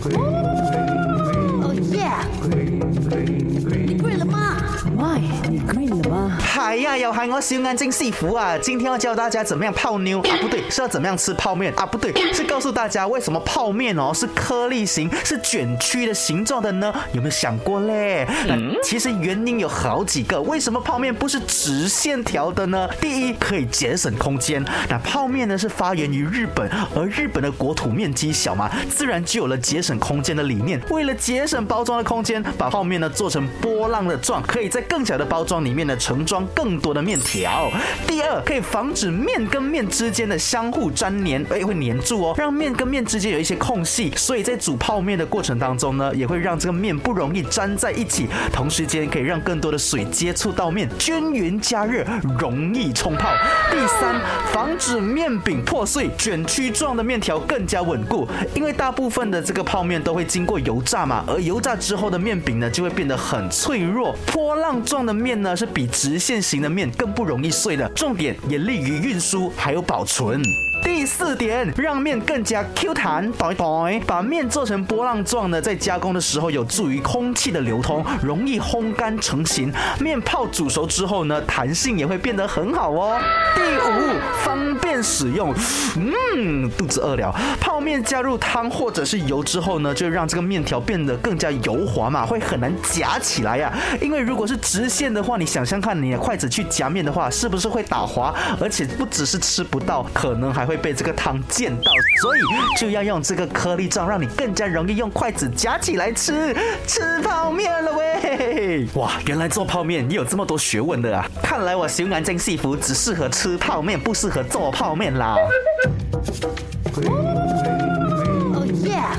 これ。嗨呀，有喊我小眼睛师傅啊！今天要教大家怎么样泡妞啊？不对，是要怎么样吃泡面啊？不对，是告诉大家为什么泡面哦是颗粒形、是卷曲的形状的呢？有没有想过嘞？那其实原因有好几个，为什么泡面不是直线条的呢？第一，可以节省空间。那泡面呢是发源于日本，而日本的国土面积小嘛，自然就有了节省空间的理念。为了节省包装的空间，把泡面呢做成波浪的状，可以在更小的包装里面呢盛装更多的面条。第二，可以防止面跟面之间的相互粘连，哎，会粘住哦，让面跟面之间有一些空隙，所以在煮泡面的过程当中呢，也会让这个面不容易粘在一起，同时间可以让更多的水接触到面，均匀加热，容易冲泡。第三，防止面饼破碎，卷曲状的面条更加稳固，因为大部分的这个泡面都会经过油炸嘛，而油炸之后的面饼呢，就会变得很脆弱。波浪状的面呢，是比直线型的面更不容易碎了，重点也利于运输还有保存。第四点，让面更加 Q 弹，抖一抖，把面做成波浪状呢，在加工的时候有助于空气的流通，容易烘干成型。面泡煮熟之后呢，弹性也会变得很好哦。第五，方使用，嗯，肚子饿了。泡面加入汤或者是油之后呢，就让这个面条变得更加油滑嘛，会很难夹起来呀。因为如果是直线的话，你想象看，你的筷子去夹面的话，是不是会打滑？而且不只是吃不到，可能还会被这个汤溅到。所以就要用这个颗粒状，让你更加容易用筷子夹起来吃吃泡面了喂！哇，原来做泡面也有这么多学问的啊！看来我小眼睛戏服只适合吃泡面，不适合做泡面啦。Oh yeah！